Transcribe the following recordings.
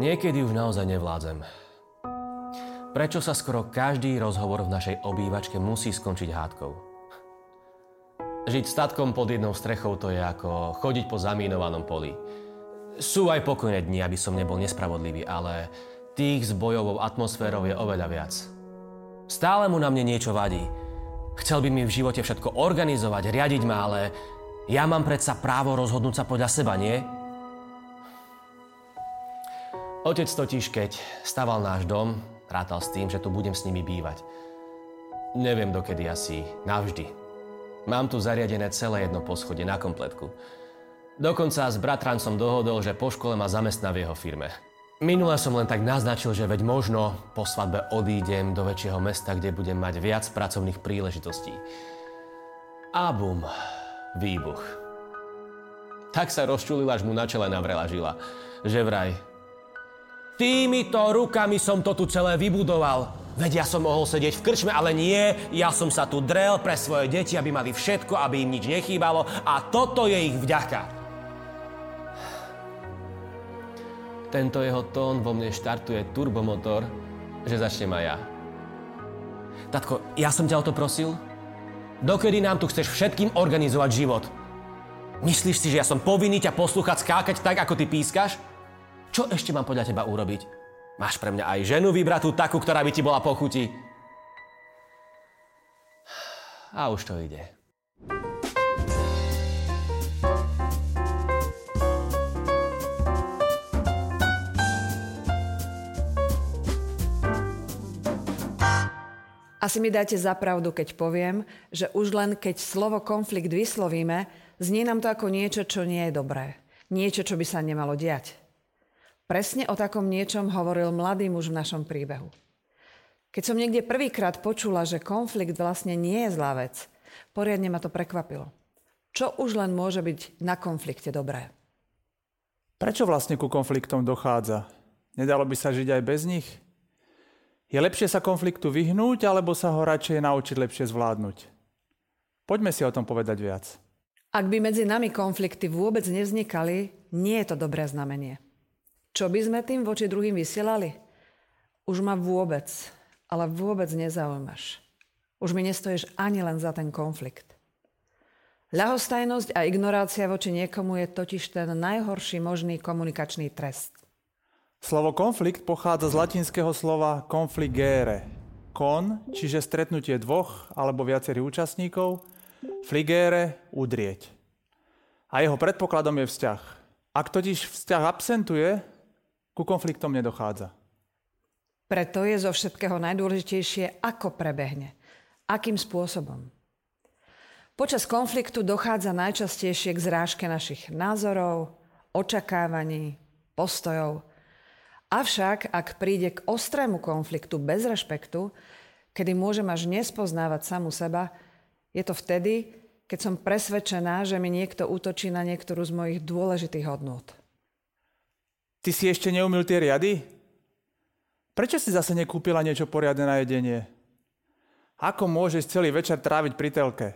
Niekedy už naozaj nevládzem. Prečo sa skoro každý rozhovor v našej obývačke musí skončiť hádkou? Žiť statkom pod jednou strechou to je ako chodiť po zamínovanom poli. Sú aj pokojné dni, aby som nebol nespravodlivý, ale tých s bojovou atmosférou je oveľa viac. Stále mu na mne niečo vadí. Chcel by mi v živote všetko organizovať, riadiť ma, ale ja mám predsa právo rozhodnúť sa podľa seba, nie? Otec totiž, keď staval náš dom, rátal s tým, že tu budem s nimi bývať. Neviem dokedy asi, navždy. Mám tu zariadené celé jedno poschodie na kompletku. Dokonca s bratrancom dohodol, že po škole ma zamestná v jeho firme. Minule som len tak naznačil, že veď možno po svadbe odídem do väčšieho mesta, kde budem mať viac pracovných príležitostí. A bum, výbuch. Tak sa rozčulila, až mu na čele navrela žila. Že vraj, Týmito rukami som to tu celé vybudoval. Veď ja som mohol sedieť v krčme, ale nie, ja som sa tu drel pre svoje deti, aby mali všetko, aby im nič nechýbalo a toto je ich vďaka. Tento jeho tón vo mne štartuje turbomotor, že začnem aj ja. Tatko, ja som ťa o to prosil? Dokedy nám tu chceš všetkým organizovať život? Myslíš si, že ja som povinný ťa poslúchať skákať tak, ako ty pískaš? Čo ešte mám podľa teba urobiť? Máš pre mňa aj ženu vybratú takú, ktorá by ti bola pochutí. A už to ide. Asi mi dáte za pravdu, keď poviem, že už len keď slovo konflikt vyslovíme, znie nám to ako niečo, čo nie je dobré. Niečo, čo by sa nemalo diať. Presne o takom niečom hovoril mladý muž v našom príbehu. Keď som niekde prvýkrát počula, že konflikt vlastne nie je zlá vec, poriadne ma to prekvapilo. Čo už len môže byť na konflikte dobré? Prečo vlastne ku konfliktom dochádza? Nedalo by sa žiť aj bez nich? Je lepšie sa konfliktu vyhnúť, alebo sa ho radšej naučiť lepšie zvládnuť? Poďme si o tom povedať viac. Ak by medzi nami konflikty vôbec nevznikali, nie je to dobré znamenie. Čo by sme tým voči druhým vysielali? Už ma vôbec, ale vôbec nezaujímaš. Už mi nestojíš ani len za ten konflikt. Ľahostajnosť a ignorácia voči niekomu je totiž ten najhorší možný komunikačný trest. Slovo konflikt pochádza z latinského slova confligere. Kon, čiže stretnutie dvoch alebo viacerých účastníkov, fligere, udrieť. A jeho predpokladom je vzťah. Ak totiž vzťah absentuje, ku konfliktom nedochádza. Preto je zo všetkého najdôležitejšie, ako prebehne. Akým spôsobom. Počas konfliktu dochádza najčastejšie k zrážke našich názorov, očakávaní, postojov. Avšak, ak príde k ostrému konfliktu bez rešpektu, kedy môžem až nespoznávať samu seba, je to vtedy, keď som presvedčená, že mi niekto útočí na niektorú z mojich dôležitých hodnôt. Ty si ešte neumil tie riady? Prečo si zase nekúpila niečo poriadne na jedenie? Ako môžeš celý večer tráviť pri telke?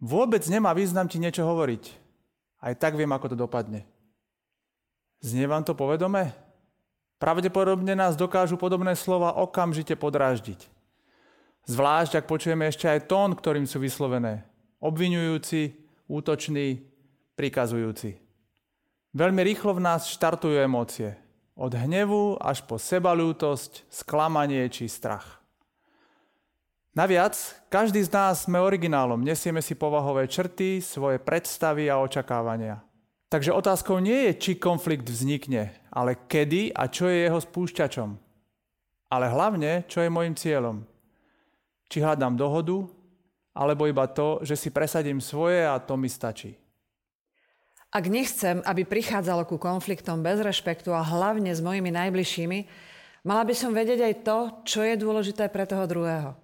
Vôbec nemá význam ti niečo hovoriť. Aj tak viem, ako to dopadne. Znie vám to povedome? Pravdepodobne nás dokážu podobné slova okamžite podráždiť. Zvlášť, ak počujeme ešte aj tón, ktorým sú vyslovené. Obvinujúci, útočný, prikazujúci. Veľmi rýchlo v nás štartujú emócie. Od hnevu až po sebalútosť, sklamanie či strach. Naviac, každý z nás sme originálom, nesieme si povahové črty, svoje predstavy a očakávania. Takže otázkou nie je, či konflikt vznikne, ale kedy a čo je jeho spúšťačom. Ale hlavne, čo je môjim cieľom. Či hľadám dohodu, alebo iba to, že si presadím svoje a to mi stačí. Ak nechcem, aby prichádzalo ku konfliktom bez rešpektu a hlavne s mojimi najbližšími, mala by som vedieť aj to, čo je dôležité pre toho druhého.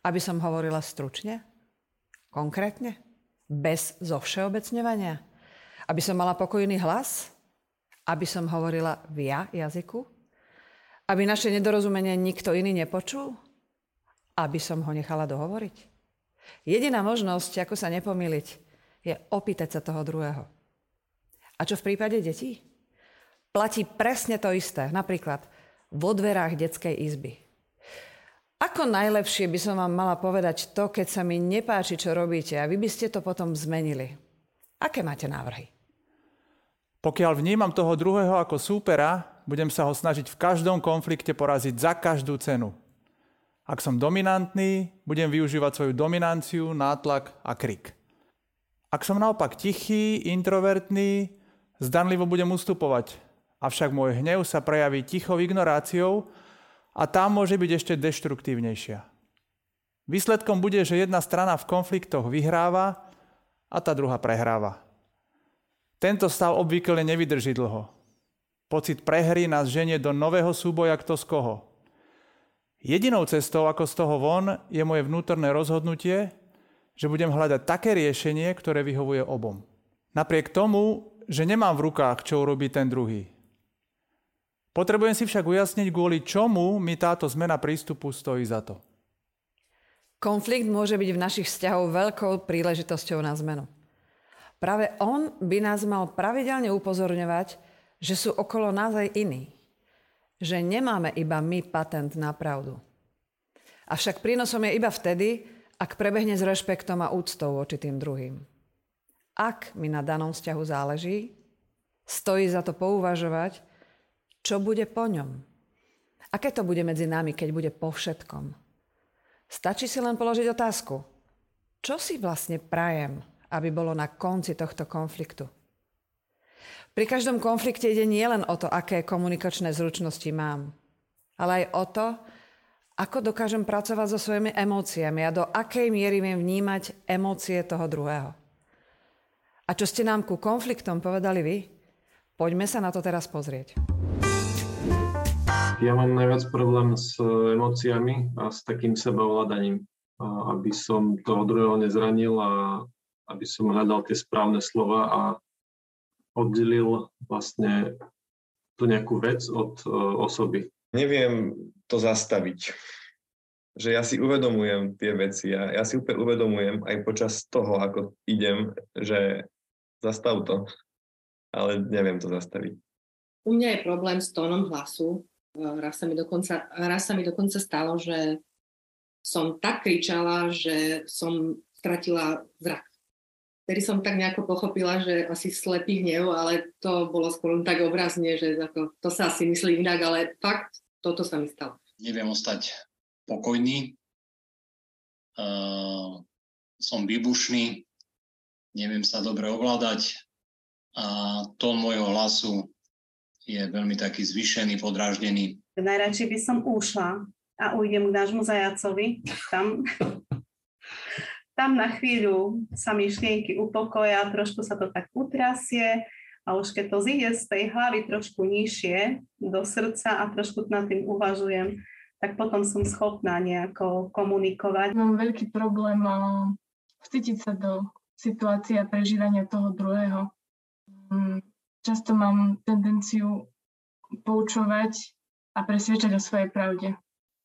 Aby som hovorila stručne, konkrétne, bez zovšeobecňovania. Aby som mala pokojný hlas, aby som hovorila v ja jazyku, aby naše nedorozumenie nikto iný nepočul, aby som ho nechala dohovoriť. Jediná možnosť, ako sa nepomýliť, je opýtať sa toho druhého. A čo v prípade detí? platí presne to isté. Napríklad vo dverách detskej izby. Ako najlepšie by som vám mala povedať to, keď sa mi nepáči, čo robíte a vy by ste to potom zmenili? Aké máte návrhy? Pokiaľ vnímam toho druhého ako súpera, budem sa ho snažiť v každom konflikte poraziť za každú cenu. Ak som dominantný, budem využívať svoju dominanciu, nátlak a krik. Ak som naopak tichý, introvertný, zdanlivo budem ustupovať, avšak môj hnev sa prejaví tichou ignoráciou a tá môže byť ešte deštruktívnejšia. Výsledkom bude, že jedna strana v konfliktoch vyhráva a tá druhá prehráva. Tento stav obvykle nevydrží dlho. Pocit prehry nás ženie do nového súboja kto z koho. Jedinou cestou, ako z toho von, je moje vnútorné rozhodnutie, že budem hľadať také riešenie, ktoré vyhovuje obom. Napriek tomu, že nemám v rukách, čo urobí ten druhý. Potrebujem si však ujasniť, kvôli čomu mi táto zmena prístupu stojí za to. Konflikt môže byť v našich vzťahoch veľkou príležitosťou na zmenu. Práve on by nás mal pravidelne upozorňovať, že sú okolo nás aj iní že nemáme iba my patent na pravdu. Avšak prínosom je iba vtedy, ak prebehne s rešpektom a úctou voči tým druhým. Ak mi na danom vzťahu záleží, stojí za to pouvažovať, čo bude po ňom. Aké to bude medzi nami, keď bude po všetkom. Stačí si len položiť otázku. Čo si vlastne prajem, aby bolo na konci tohto konfliktu? Pri každom konflikte ide nielen o to, aké komunikačné zručnosti mám, ale aj o to, ako dokážem pracovať so svojimi emóciami a do akej miery viem vnímať emócie toho druhého. A čo ste nám ku konfliktom povedali vy? Poďme sa na to teraz pozrieť. Ja mám najviac problém s emóciami a s takým sebaovládaním, aby som toho druhého nezranil a aby som hľadal tie správne slova a oddelil vlastne tú nejakú vec od uh, osoby. Neviem to zastaviť. Že ja si uvedomujem tie veci a ja si úplne uvedomujem aj počas toho, ako idem, že zastav to, ale neviem to zastaviť. U mňa je problém s tónom hlasu. E, raz sa mi dokonca, raz sa mi dokonca stalo, že som tak kričala, že som stratila zrak vtedy som tak nejako pochopila, že asi slepý hnev, ale to bolo skôr tak obrazne, že ako, to sa asi myslí inak, ale fakt, toto sa mi stalo. Neviem ostať pokojný, uh, som výbušný, neviem sa dobre ovládať a tón môjho hlasu je veľmi taký zvýšený, podráždený. Najradšej by som ušla a ujdem k nášmu zajacovi. Tam tam na chvíľu sa myšlienky upokoja, trošku sa to tak utrasie a už keď to zíde z tej hlavy trošku nižšie do srdca a trošku nad tým uvažujem, tak potom som schopná nejako komunikovať. Mám veľký problém vcítiť sa do situácie a prežívania toho druhého. Mm, často mám tendenciu poučovať a presvedčať o svojej pravde.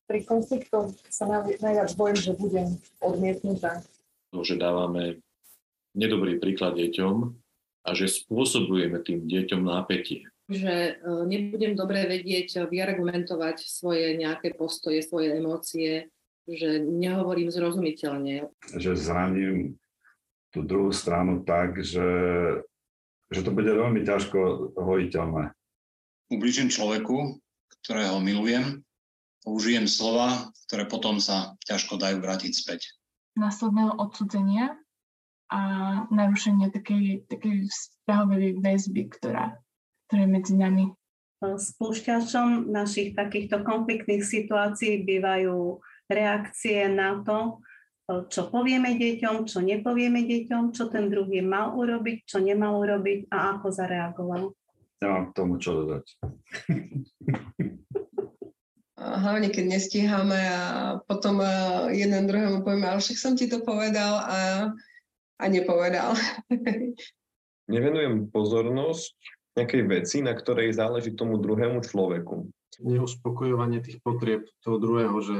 Pri konfliktoch sa najviac bojím, že budem odmietnutá že dávame nedobrý príklad deťom a že spôsobujeme tým deťom napätie. Že e, nebudem dobre vedieť vyargumentovať svoje nejaké postoje, svoje emócie, že nehovorím zrozumiteľne. Že zraním tú druhú stranu tak, že, že to bude veľmi ťažko hojiteľné. Ubližím človeku, ktorého milujem, použijem slova, ktoré potom sa ťažko dajú vrátiť späť následného odsudzenia a narušenia takej, takej vzťahovej väzby, ktorá, ktorá je medzi nami. Spúšťačom našich takýchto konfliktných situácií bývajú reakcie na to, čo povieme deťom, čo nepovieme deťom, čo ten druhý mal urobiť, čo nemal urobiť a ako zareagoval. Nemám k tomu čo dodať. hlavne keď nestíhame a potom e, jeden druhému povieme, ale však som ti to povedal a, a nepovedal. Nevenujem pozornosť nejakej veci, na ktorej záleží tomu druhému človeku. Neuspokojovanie tých potrieb toho druhého, že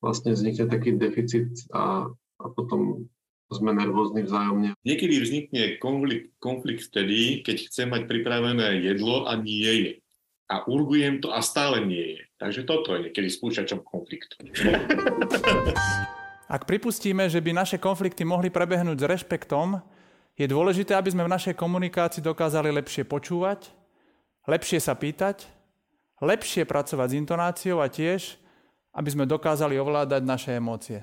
vlastne vznikne taký deficit a, a potom sme nervózni vzájomne. Niekedy vznikne konflikt, konflikt vtedy, keď chcem mať pripravené jedlo a nie je. A urgujem to a stále nie je. Takže toto je niekedy spúšťačom konfliktu. Ak pripustíme, že by naše konflikty mohli prebehnúť s rešpektom, je dôležité, aby sme v našej komunikácii dokázali lepšie počúvať, lepšie sa pýtať, lepšie pracovať s intonáciou a tiež, aby sme dokázali ovládať naše emócie.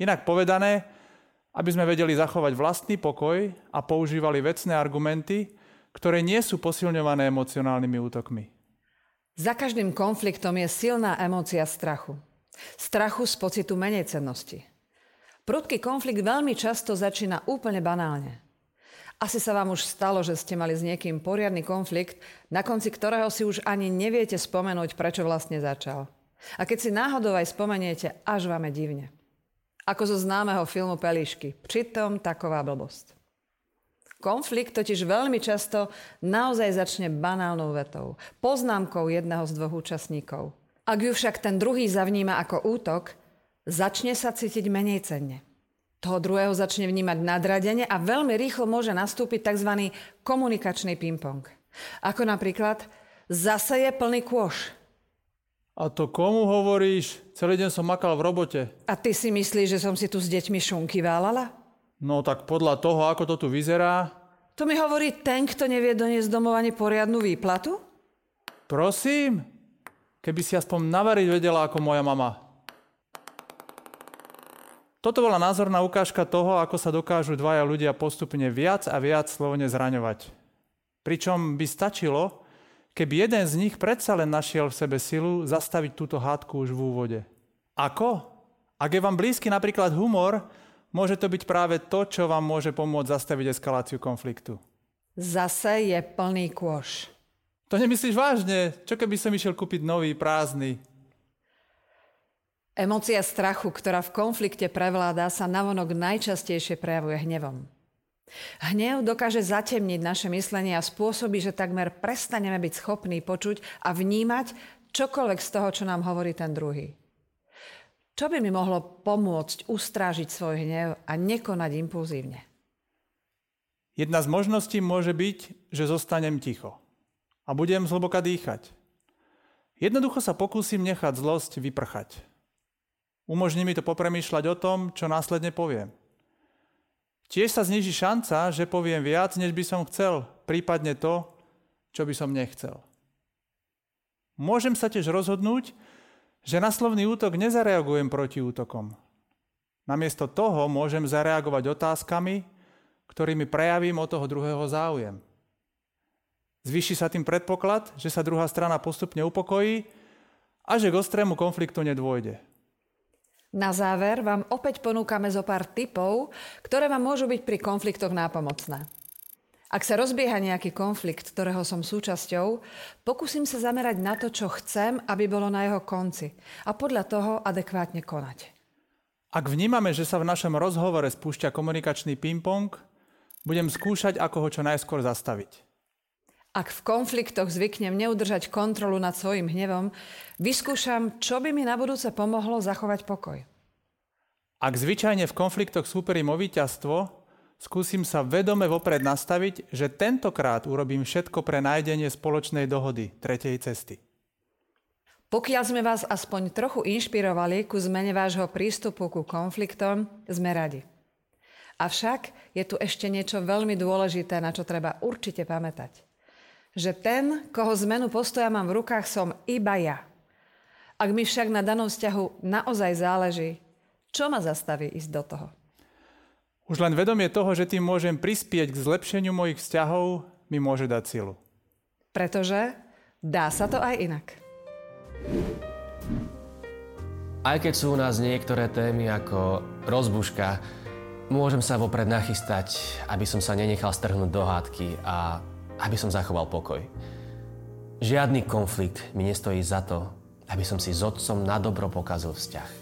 Inak povedané, aby sme vedeli zachovať vlastný pokoj a používali vecné argumenty, ktoré nie sú posilňované emocionálnymi útokmi. Za každým konfliktom je silná emócia strachu. Strachu z pocitu menejcennosti. Prudký konflikt veľmi často začína úplne banálne. Asi sa vám už stalo, že ste mali s niekým poriadny konflikt, na konci ktorého si už ani neviete spomenúť, prečo vlastne začal. A keď si náhodou aj spomeniete, až vám je divne. Ako zo známeho filmu Pelíšky. Pritom taková blbosť. Konflikt totiž veľmi často naozaj začne banálnou vetou, poznámkou jedného z dvoch účastníkov. Ak ju však ten druhý zavníma ako útok, začne sa cítiť menej cenne. Toho druhého začne vnímať nadradenie a veľmi rýchlo môže nastúpiť tzv. komunikačný ping-pong. Ako napríklad, zase je plný kôš. A to komu hovoríš? Celý deň som makal v robote. A ty si myslíš, že som si tu s deťmi šunky válala? No tak podľa toho, ako to tu vyzerá... To mi hovorí ten, kto nevie doniesť domov ani poriadnu výplatu? Prosím? Keby si aspoň navariť vedela ako moja mama. Toto bola názorná ukážka toho, ako sa dokážu dvaja ľudia postupne viac a viac slovne zraňovať. Pričom by stačilo, keby jeden z nich predsa len našiel v sebe silu zastaviť túto hádku už v úvode. Ako? Ak je vám blízky napríklad humor, môže to byť práve to, čo vám môže pomôcť zastaviť eskaláciu konfliktu. Zase je plný kôš. To nemyslíš vážne? Čo keby som išiel kúpiť nový, prázdny? Emócia strachu, ktorá v konflikte prevláda, sa navonok najčastejšie prejavuje hnevom. Hnev dokáže zatemniť naše myslenie a spôsobí, že takmer prestaneme byť schopní počuť a vnímať čokoľvek z toho, čo nám hovorí ten druhý. Čo by mi mohlo pomôcť ustrážiť svoj hnev a nekonať impulzívne? Jedna z možností môže byť, že zostanem ticho a budem zhlboka dýchať. Jednoducho sa pokúsim nechať zlosť vyprchať. Umožní mi to popremýšľať o tom, čo následne poviem. Tiež sa zniží šanca, že poviem viac, než by som chcel, prípadne to, čo by som nechcel. Môžem sa tiež rozhodnúť, že na slovný útok nezareagujem proti útokom. Namiesto toho môžem zareagovať otázkami, ktorými prejavím od toho druhého záujem. Zvýši sa tým predpoklad, že sa druhá strana postupne upokojí a že k ostrému konfliktu nedôjde. Na záver vám opäť ponúkame zo pár tipov, ktoré vám môžu byť pri konfliktoch nápomocné. Ak sa rozbieha nejaký konflikt, ktorého som súčasťou, pokúsim sa zamerať na to, čo chcem, aby bolo na jeho konci a podľa toho adekvátne konať. Ak vnímame, že sa v našom rozhovore spúšťa komunikačný ping-pong, budem skúšať, ako ho čo najskôr zastaviť. Ak v konfliktoch zvyknem neudržať kontrolu nad svojim hnevom, vyskúšam, čo by mi na budúce pomohlo zachovať pokoj. Ak zvyčajne v konfliktoch súperím o víťazstvo, skúsim sa vedome vopred nastaviť, že tentokrát urobím všetko pre nájdenie spoločnej dohody, tretej cesty. Pokiaľ sme vás aspoň trochu inšpirovali ku zmene vášho prístupu ku konfliktom, sme radi. Avšak je tu ešte niečo veľmi dôležité, na čo treba určite pamätať že ten, koho zmenu postoja mám v rukách, som iba ja. Ak mi však na danom vzťahu naozaj záleží, čo ma zastaví ísť do toho? Už len vedomie toho, že tým môžem prispieť k zlepšeniu mojich vzťahov, mi môže dať silu. Pretože dá sa to aj inak. Aj keď sú u nás niektoré témy ako rozbuška, môžem sa vopred nachystať, aby som sa nenechal strhnúť do hádky a aby som zachoval pokoj. Žiadny konflikt mi nestojí za to, aby som si s otcom na dobro pokazil vzťah.